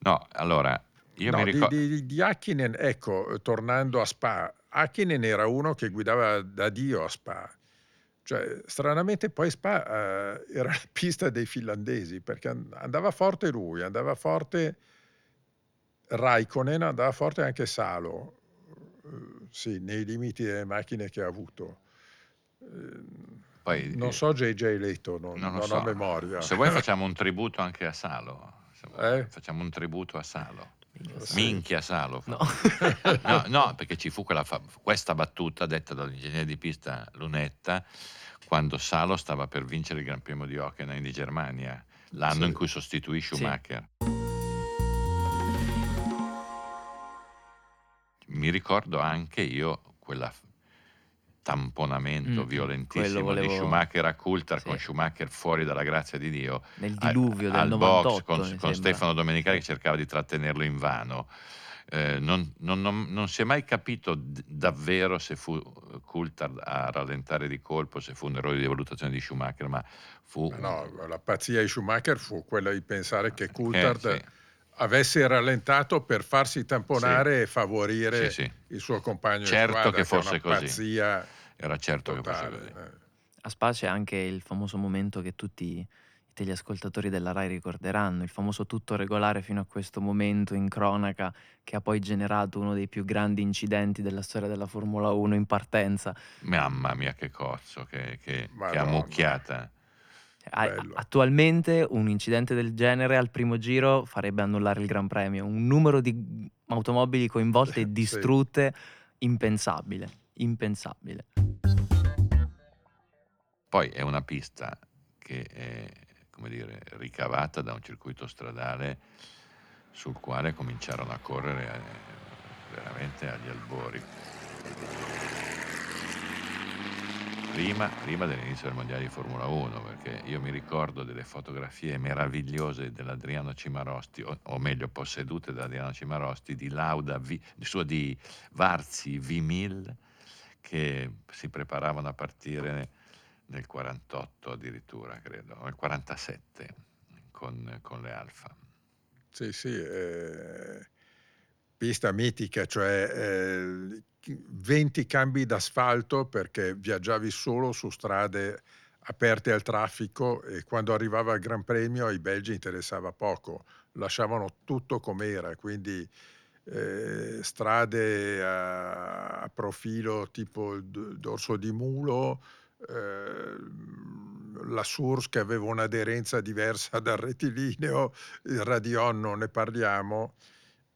No, allora, io No, mi di, ricordo... di, di Hakkinen, ecco, eh, tornando a Spa, Hakkinen era uno che guidava da Dio a Spa. Cioè, stranamente poi Spa eh, era la pista dei finlandesi, perché and- andava forte lui, andava forte Raikkonen, andava forte anche Salo, Eh, sì, nei limiti delle macchine che ha avuto. Eh, Poi, non so JJ Leto, non, non non so. ho memoria. Se vuoi facciamo un tributo anche a Salo. Eh? Facciamo un tributo a Salo. Sì. Minchia Salo. No. No, no, perché ci fu quella fa- questa battuta detta dall'ingegnere di pista Lunetta quando Salo stava per vincere il Gran Premio di Hockenheim di Germania, l'anno Sì. in cui sostituì Schumacher. Mi ricordo anche io quella tamponamento Mm, violentissimo quello volevo- di Schumacher a Coulthard Sì. con Schumacher fuori dalla grazia di Dio Nel al- diluvio del al 98 box con, mi con sembra. Stefano Domenicali che cercava di trattenerlo in vano eh, non, non, non, non, si è mai capito d- davvero se fu Coulthard a rallentare di colpo, se fu un errore di valutazione di Schumacher, ma fu... No, la pazzia di Schumacher fu quella di pensare che Coulthard eh, sì. avesse rallentato per farsi tamponare sì. e favorire sì, il suo compagno certo di squadra, che fosse che così. pazzia Era certo totale. che fosse così. Eh. A Spa c'è anche il famoso momento che tutti gli ascoltatori della RAI ricorderanno, il famoso tutto regolare fino a questo momento in cronaca che ha poi generato uno dei più grandi incidenti della storia della Formula 1 in partenza. Mamma mia che cozzo, che, che, che ammucchiata. Attualmente un incidente del genere al primo giro farebbe annullare il Gran Premio, un numero di automobili coinvolte e distrutte sì. impensabile, impensabile. Poi è una pista che è come dire, ricavata da un circuito stradale sul quale cominciarono a correre eh, veramente agli albori. Prima, prima, dell'inizio del mondiale di Formula 1, perché io mi ricordo delle fotografie meravigliose dell'Adriano Cimarosti, o, o meglio possedute da Adriano Cimarosti, di Lauda, v, di, Varzi V1000, che si preparavano a partire nel 48 addirittura, credo, nel 47 con, con le Alfa. Sì, sì, eh, pista mitica, cioè eh, 20 cambi d'asfalto perché viaggiavi solo su strade aperte al traffico e quando arrivava il Gran Premio ai belgi interessava poco, lasciavano tutto com'era, quindi eh, strade a, a, profilo tipo il dorso di mulo, Ehm, la Source che aveva un'aderenza diversa dal rettilineo, il Radion non ne parliamo,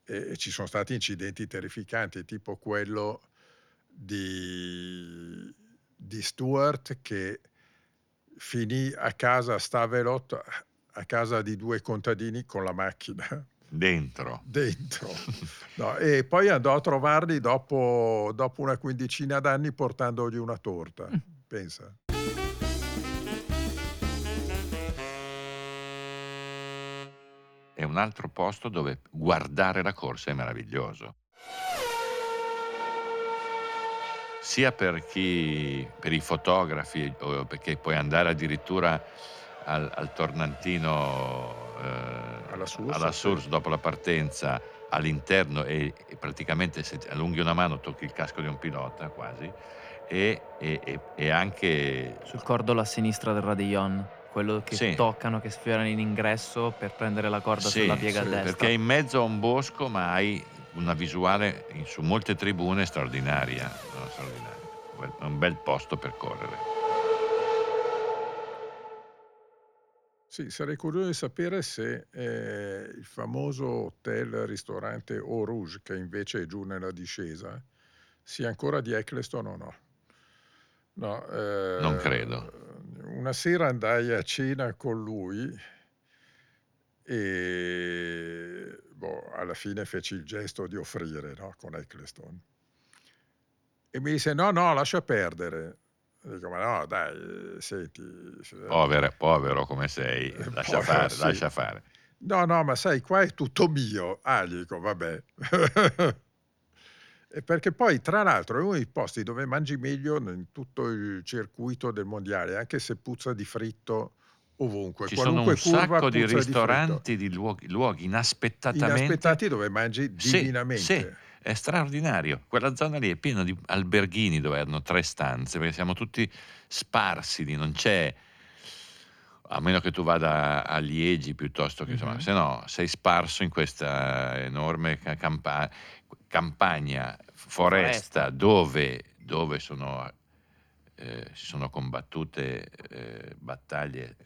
e ci sono stati incidenti terrificanti, tipo quello di, di Stewart che finì a casa a Stavelot, a casa di due contadini con la macchina. Dentro. Dentro. No, e poi andò a trovarli dopo, dopo una quindicina d'anni portandogli una torta. Pensa. È un altro posto dove guardare la corsa è meraviglioso. Sia per chi, per i fotografi, perché puoi andare addirittura al, al tornantino alla, Source, alla Source dopo la partenza all'interno e, e, praticamente se allunghi una mano tocchi il casco di un pilota quasi e, e, e anche... Sul cordolo a sinistra del Radillon, quello che sì. toccano, che sfiorano in ingresso per prendere la corda sì, sulla piega sì, a destra. Perché è in mezzo a un bosco ma hai una visuale su molte tribune straordinaria, no, straordinaria. È un bel posto per correre. Sì, sarei curioso di sapere se eh, il famoso hotel ristorante Eau Rouge, che invece è giù nella discesa, sia ancora di Eccleston o no. No, Non credo. una sera andai a cena con lui e boh, alla fine feci il gesto di offrire, no, con Eccleston. E mi disse: No, no, lascia perdere. Dico: Ma no, dai, senti. Povero, povero come sei, lascia Povero, fare, sì. lascia fare. No, no, ma sai, qua è tutto mio. Ah, gli dico, vabbè. perché poi, tra l'altro, è uno dei posti dove mangi meglio in tutto il circuito del mondiale, anche se puzza di fritto ovunque. Ci sono un sacco di ristoranti, di, di luoghi, luoghi, inaspettatamente... Inaspettati dove mangi divinamente. Sì, sì, è straordinario. Quella zona lì è piena di alberghini dove hanno tre stanze, perché siamo tutti sparsi, non c'è a meno che tu vada a Liegi piuttosto che insomma, mm-hmm. se no sei sparso in questa enorme campa- campagna, foresta, dove, dove sono, eh, si sono combattute eh, battaglie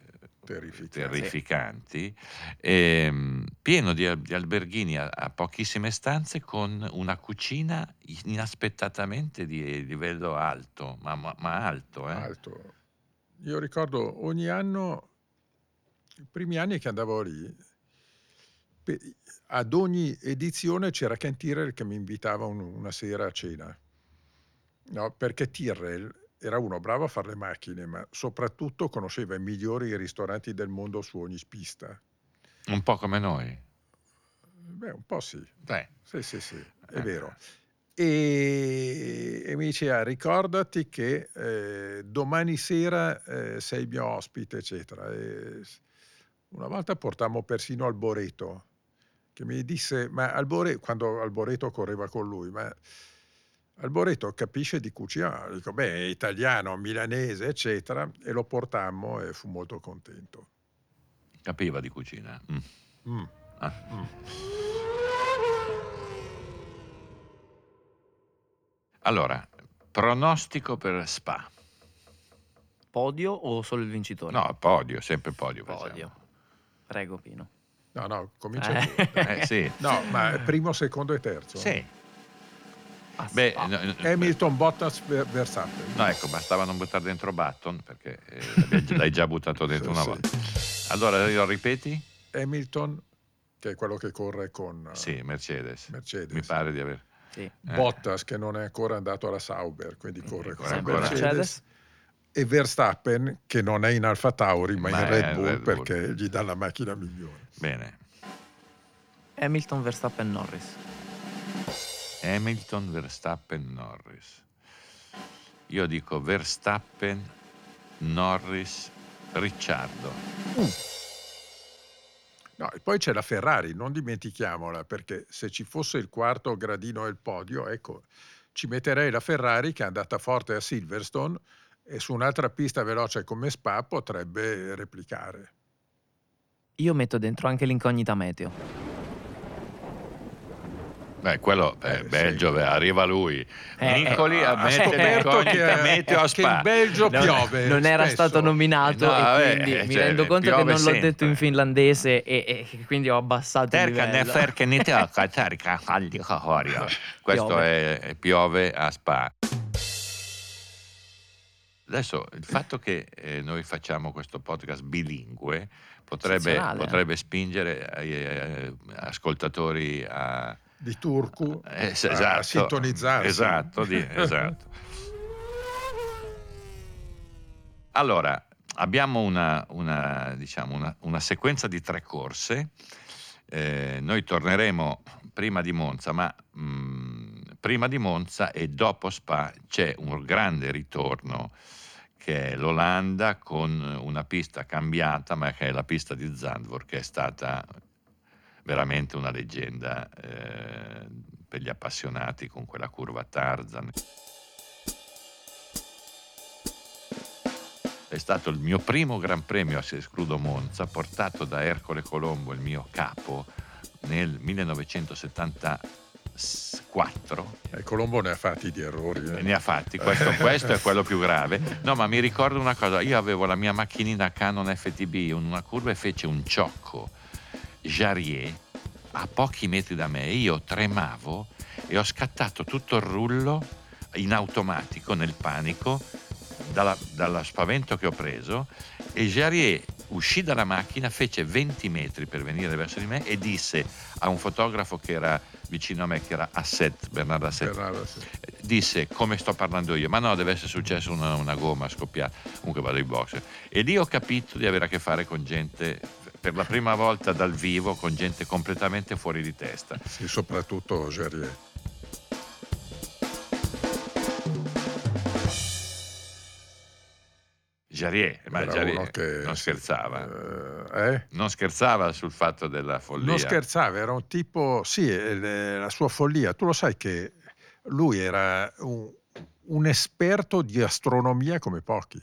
terrificanti, terrificanti ehm, pieno di, di alberghini a, a, pochissime stanze con una cucina inaspettatamente di livello alto, ma, ma, ma alto, eh? alto. Io ricordo ogni anno, i primi anni che andavo lì, ad ogni edizione c'era Ken Tyrrell che mi invitava un, una sera a cena. No, perché Tyrrell era uno bravo a fare le macchine, ma soprattutto conosceva i migliori ristoranti del mondo su ogni pista. Un po' come noi. Beh, un po' sì. Beh, Sì, sì, sì, è Eh. vero. E, e mi diceva, ricordati che eh, domani sera eh, sei mio ospite, eccetera. E una volta portammo persino Alboreto, che mi disse, ma Alboreto, quando Alboreto correva con lui, ma Alboreto capisce di cucina? Dico, beh, è italiano, milanese, eccetera, e lo portammo e fu molto contento. capiva di cucina. Mm. Mm, Ah. mm. Allora, pronostico per Spa. Podio o solo il vincitore? No, podio, sempre podio. facciamo. Podio. Prego, Pino. No, no, comincia Eh. tu. Eh, sì. No, ma primo, secondo e terzo. Sì. Beh, no, no, Hamilton, Bottas, Ver- Verstappen. no, ecco, bastava non buttare dentro Button perché eh, l'hai già- buttato dentro Sì, una sì. volta. Allora, lo ripeti? Hamilton, che è quello che corre con eh, Sì, Mercedes. Mercedes. Mi pare di aver... sì. eh. Bottas, che non è ancora andato alla Sauber, quindi corre con. Mercedes. Mercedes. E Verstappen, che non è in Alfa Tauri, ma, Ma in Red Bull, Red Bull. perché gli dà la macchina migliore. Bene. Hamilton, Verstappen, Norris. Hamilton, Verstappen, Norris. Io dico Verstappen, Norris, Ricciardo. No, e poi c'è la Ferrari, non dimentichiamola, perché se ci fosse il quarto gradino del podio, ecco, ci metterei la Ferrari che è andata forte a Silverstone e su un'altra pista veloce come Spa potrebbe replicare. Io metto dentro anche l'incognita meteo. Beh, quello è Eh, Belgio, sì. arriva lui. Eh, Nicoli eh, a scoperto che, meteo a che Spa. il Belgio Non- piove. non era spesso. stato nominato No, e vabbè, quindi eh, mi cioè, rendo conto che non l'ho detto in finlandese e, e quindi ho abbassato il Terca ne livello. ferca ne terca cahorio. Questo Piove. è, è piove a Spa. Adesso il fatto che eh, noi facciamo questo podcast bilingue potrebbe, eh. potrebbe spingere ai, ai ascoltatori a, Di Turku eh, s- a esatto, sintonizzarsi. Esatto, di- esatto. Allora, abbiamo una, una, diciamo, una, una sequenza di tre corse. Eh, noi torneremo prima di Monza, ma mh, prima di Monza e dopo Spa c'è un grande ritorno che è l'Olanda con una pista cambiata, ma che è la pista di Zandvoort, che è stata veramente una leggenda eh, per gli appassionati con quella curva Tarzan. È stato il mio primo Gran Premio a Sescrudo Monza, portato da Ercole Colombo, il mio capo, nel 1974. E Colombo ne ha fatti di errori. eh. Ne ha fatti, questo, questo è quello più grave. No, ma mi ricordo una cosa, io avevo la mia macchinina Canon FTB in una curva e fece un ciocco Jarier a pochi metri da me, io tremavo e ho scattato tutto il rullo in automatico nel panico dalla, dallo spavento che ho preso e Jarier uscì dalla macchina, fece 20 metri per venire verso di me e disse a un fotografo che era vicino a me, che era Asset, Bernardo Asset, Bernardo, sì. disse come sto parlando io, ma no, deve essere successo una, una gomma scoppiata, comunque vado in box. E lì ho capito di avere a che fare con gente, per la prima volta dal vivo, con gente completamente fuori di testa. Sì, soprattutto Jarier. Jarier, ma Jarier che- non scherzava. eh, eh? Non scherzava sul fatto della follia. Non scherzava, era un tipo, sì, eh, la sua follia. Tu lo sai che lui era un, un esperto di astronomia come pochi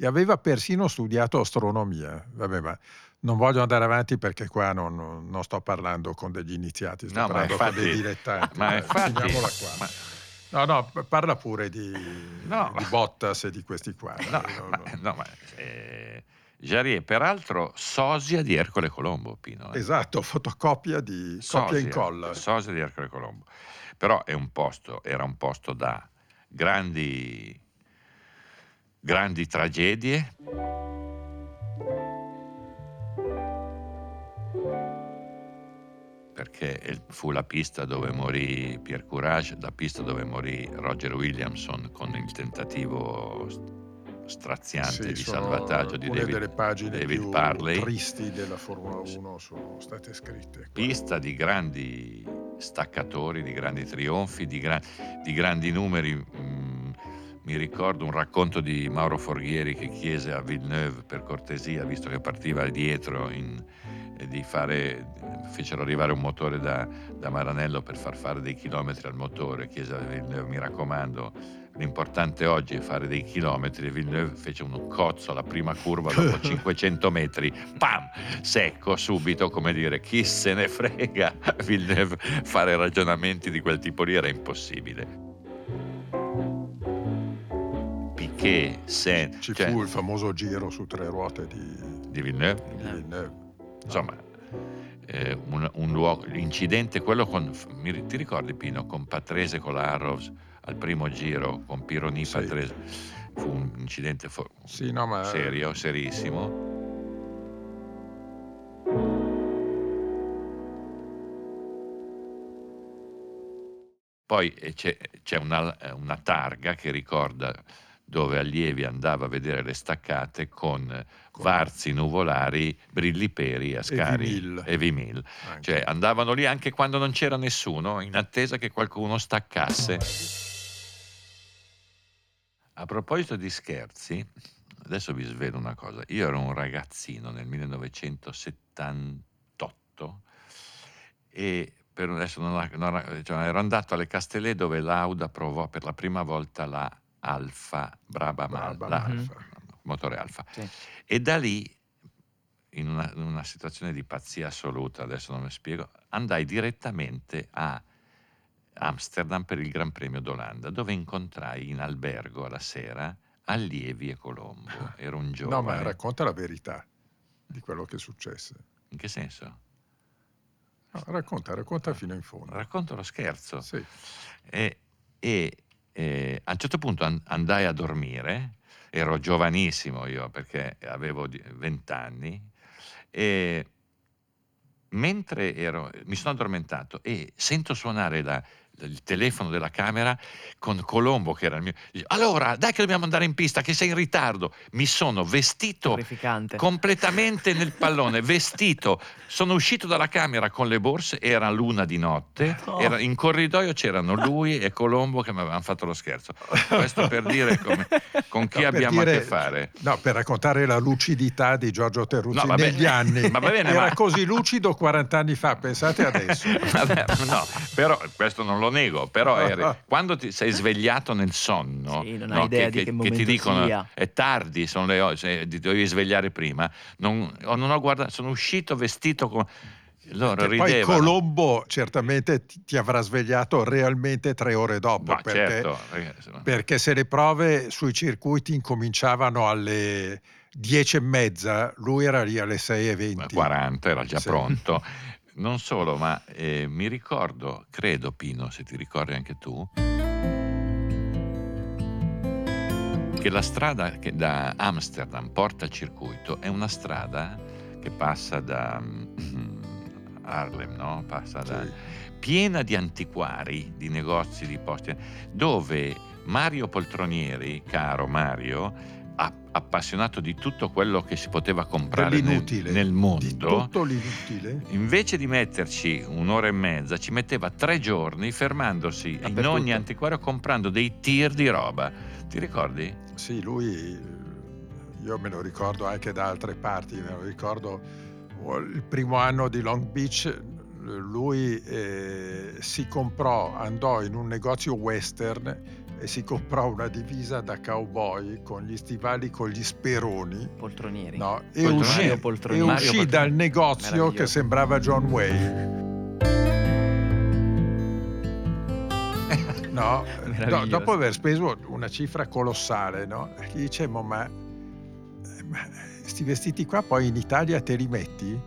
e aveva persino studiato astronomia. Vabbè, ma non voglio andare avanti perché qua non, non- sto parlando con degli iniziati, sto No, parlando con infatti- dei dilettanti. ma Dai, infatti- finiamola qua. ma- No, no, parla pure di, No. di Bottas e di questi qua. No, dai, no, ma, no. ma, eh, Jarier, peraltro, sosia di Ercole Colombo, Pino. eh. Esatto, fotocopia di copia e Sosia, incolla. sosia di Ercole Colombo. Però è un posto, era un posto da grandi, grandi tragedie. Perché fu la pista dove morì Pierre Courage, la pista dove morì Roger Williamson con il tentativo straziante Sì, di salvataggio di David, delle pagine David più Parley. tristi della Formula 1 sono state scritte. qua. pista di grandi staccatori, di grandi trionfi, di, gra- di grandi numeri. Mm, mi ricordo un racconto di Mauro Forghieri che chiese a Villeneuve per cortesia, visto che partiva dietro, in- di fare, fecero arrivare un motore da, da Maranello per far fare dei chilometri al motore. Chiese a Villeneuve, mi raccomando, l'importante oggi è fare dei chilometri. Villeneuve fece un cozzo alla prima curva dopo 500 metri, pam, secco subito, come dire, chi se ne frega. Villeneuve fare ragionamenti di quel tipo lì era impossibile. Piquet, Sen, Ci cioè, fu il famoso giro su tre ruote di, di Villeneuve, di Villeneuve. Insomma, eh, un, un luogo, l'incidente, quello con, mi- ti ricordi Pino, con Patrese con la Arrows al primo giro, con Pironi Sì. Patrese, fu un incidente fo- Sì, no, ma serio, serissimo. Poi eh, c'è, c'è una, eh, una targa che ricorda dove Allievi andava a vedere le staccate con Varzi, Nuvolari, Brilliperi, Ascari e Vimil. Cioè andavano lì anche quando non c'era nessuno, in attesa che qualcuno staccasse. A proposito di scherzi, adesso vi svelo una cosa. Io ero un ragazzino nel 1978 e per adesso non non cioè, ero andato alle Castellet dove Lauda provò per la prima volta la Alfa Braba Mal- Braba la- Alfa. motore Alfa. Sì. E da lì, in una, in una situazione di pazzia assoluta, adesso non mi spiego, andai direttamente a Amsterdam per il Gran Premio d'Olanda, dove incontrai in albergo alla sera allievi e Colombo. Ero un No, giovane. ma racconta la verità di quello che successe. In che senso? No, racconta, racconta fino in fondo. Racconto lo scherzo. Sì. E, e, eh, a un certo punto an- andai a dormire, ero giovanissimo io perché avevo di- 20 anni e mentre ero, mi sono addormentato e sento suonare la- il telefono della camera con Colombo che era il mio allora dai che dobbiamo andare in pista che sei in ritardo mi sono vestito completamente nel pallone, vestito. Sono uscito dalla camera con le borse, era luna di notte, No. era- in corridoio c'erano lui e Colombo che mi avevano fatto lo scherzo. Questo per dire come- con chi No, abbiamo a dire- che fare. No, per raccontare la lucidità di Giorgio Terruzzi No, va bene. negli anni. Ma va bene, Era ma- così lucido 40 anni fa, pensate adesso. Vabbè, no, però questo non lo nego, però eri- quando ti sei svegliato nel sonno, Sì, no, hai idea di che ti dicono sia. è tardi, sono le o- se ti dovevi svegliare prima, non, o non ho guardato, sono uscito vestito con... Loro Che poi. Colombo certamente ti, ti avrà svegliato realmente tre ore dopo, Ma perché, certo, no. perché se le prove sui circuiti incominciavano alle 10 e mezza, lui era lì alle 6 e 20. 40 era già Sì. pronto. Non solo, ma eh, mi ricordo, credo Pino, se ti ricordi anche tu, che la strada che da Amsterdam porta al circuito è una strada che passa da mm, Harlem, no? Passa da, piena di antiquari, di negozi, di posti, dove Mario Poltronieri, caro Mario, appassionato di tutto quello che si poteva comprare nel, nel Di mondo, tutto l'inutile. invece di metterci un'ora e mezza, ci metteva tre giorni fermandosi in ogni antiquario comprando dei tir di roba. Ti ricordi? Sì, lui, io me lo ricordo anche da altre parti, me lo ricordo oh, il primo anno di Long Beach, lui eh, si comprò, andò in un negozio western e si comprò una divisa da cowboy con gli stivali con gli speroni. Poltronieri. No, e Poltronieri. uscì, e uscì Poltronieri. dal negozio che sembrava John Wayne. No, Meraviglioso. dopo aver speso una cifra colossale, no? Gli dice, "Mo, ma, ma sti vestiti qua poi in Italia te li metti?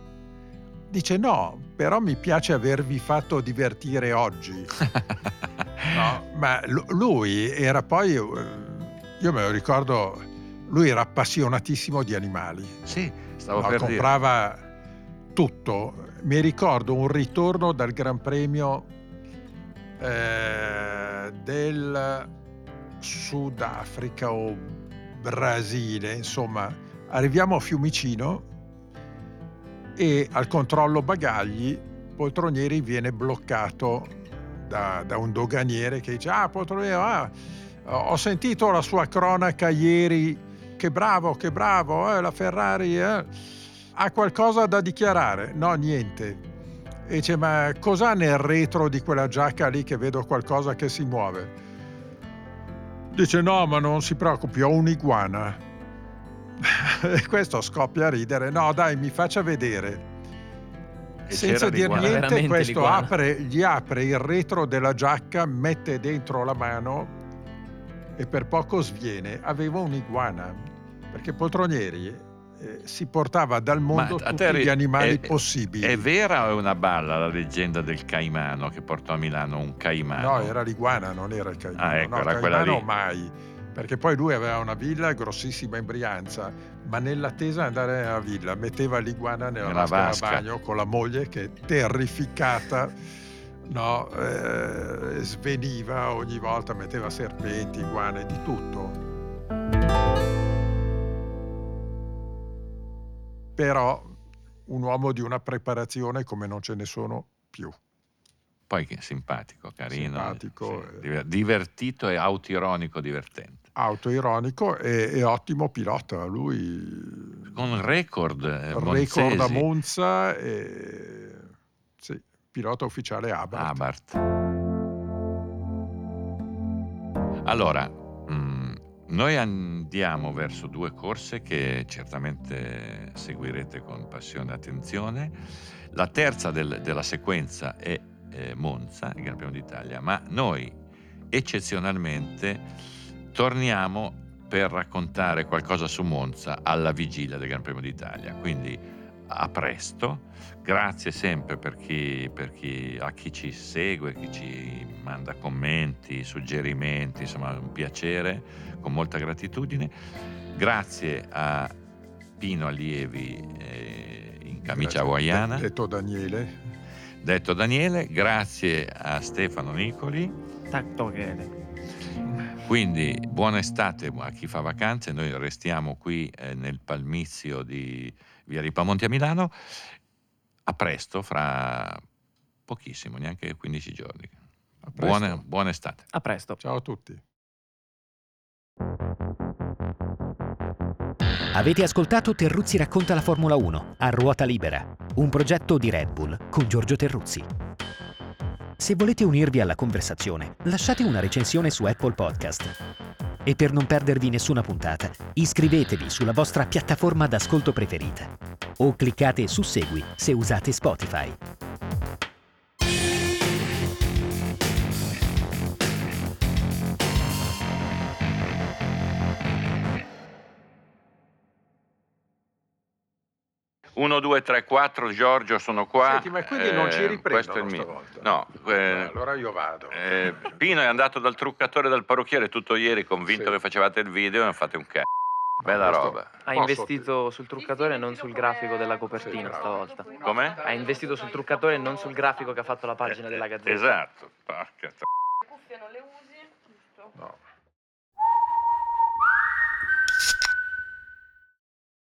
Dice no, però mi piace avervi fatto divertire oggi. No, ma lu- lui era poi, eh, io me lo ricordo, lui era appassionatissimo di animali. Sì, stavo No, per dire. comprava tutto. Mi ricordo un ritorno dal Gran Premio eh, del Sudafrica o Brasile, insomma, arriviamo a Fiumicino e al controllo bagagli Poltronieri viene bloccato da, da un doganiere che dice ah Poltronieri, ah, ho sentito la sua cronaca ieri, che bravo, che bravo, eh, la Ferrari eh. ha qualcosa da dichiarare? No, niente. E dice ma cos'ha nel retro di quella giacca lì che vedo qualcosa che si muove? Dice no, ma non si preoccupi, ho un'iguana. E questo scoppia a ridere. No, dai, mi faccia vedere. Senza l'iguana. niente, questo apre, gli apre il retro della giacca, mette dentro la mano e per poco sviene. Aveva un'iguana, perché Poltronieri eh, si portava dal mondo a tutti te gli animali è- possibili. È vera o è una balla la leggenda del caimano che portò a Milano un caimano? No, era l'iguana, non era il caimano. Ah, ecco, no, era il quella caimano lì. mai. Perché poi lui aveva una villa grossissima in Brianza, ma nell'attesa di andare nella villa metteva l'iguana nella, Nella vasca da bagno con la moglie che terrificata no, eh, sveniva ogni volta, metteva serpenti, iguane, di tutto. Però un uomo di una preparazione come non ce ne sono più. Poi che simpatico, carino, Simpatico, sì, eh. diver- divertito e autironico, divertente. Autoironico e, e ottimo pilota. Lui Con record eh, record a monzesi. Monza e sì, pilota ufficiale Abarth. Abarth. Allora, mm, noi andiamo verso due corse che certamente seguirete con passione e attenzione. La terza del- della sequenza è eh, Monza, il Gran Premio d'Italia, ma noi eccezionalmente torniamo per raccontare qualcosa su Monza alla vigilia del Gran Premio d'Italia. Quindi a presto, grazie sempre per chi, per chi- a chi ci segue, chi ci manda commenti, suggerimenti, insomma un piacere, con molta gratitudine. Grazie a Pino Allievi eh, in camicia Grazie. hawaiana, Detto Daniele. detto Daniele, grazie a Stefano Nicoli. Tanto che- Quindi buona estate a chi fa vacanze, noi restiamo qui eh, nel palmizio di Via Ripamonti a Milano. A presto, fra pochissimo, neanche 15 giorni. Buona, buona estate. A presto. Ciao a tutti. Avete ascoltato Terruzzi racconta la Formula 1 a ruota libera, un progetto di Red Bull con Giorgio Terruzzi. Se volete unirvi alla conversazione, lasciate una recensione su Apple Podcast. E per non perdervi nessuna puntata, iscrivetevi sulla vostra piattaforma d'ascolto preferita o cliccate su Segui se usate Spotify. Uno, due, tre, quattro, Giorgio, sono qua. Senti, ma quindi non ci Eh, questo è il riprendono mio. stavolta? No, eh, allora io vado. eh, Pino è andato dal truccatore dal parrucchiere tutto ieri, convinto Sì. che facevate il video e non fate un c***o. Bella roba. Ha investito sul truccatore e non sul grafico della Sì, copertina bravo. stavolta. Com'è? Ha investito sul truccatore e non sul grafico che ha fatto la pagina della Gazzetta. Esatto, porca tro-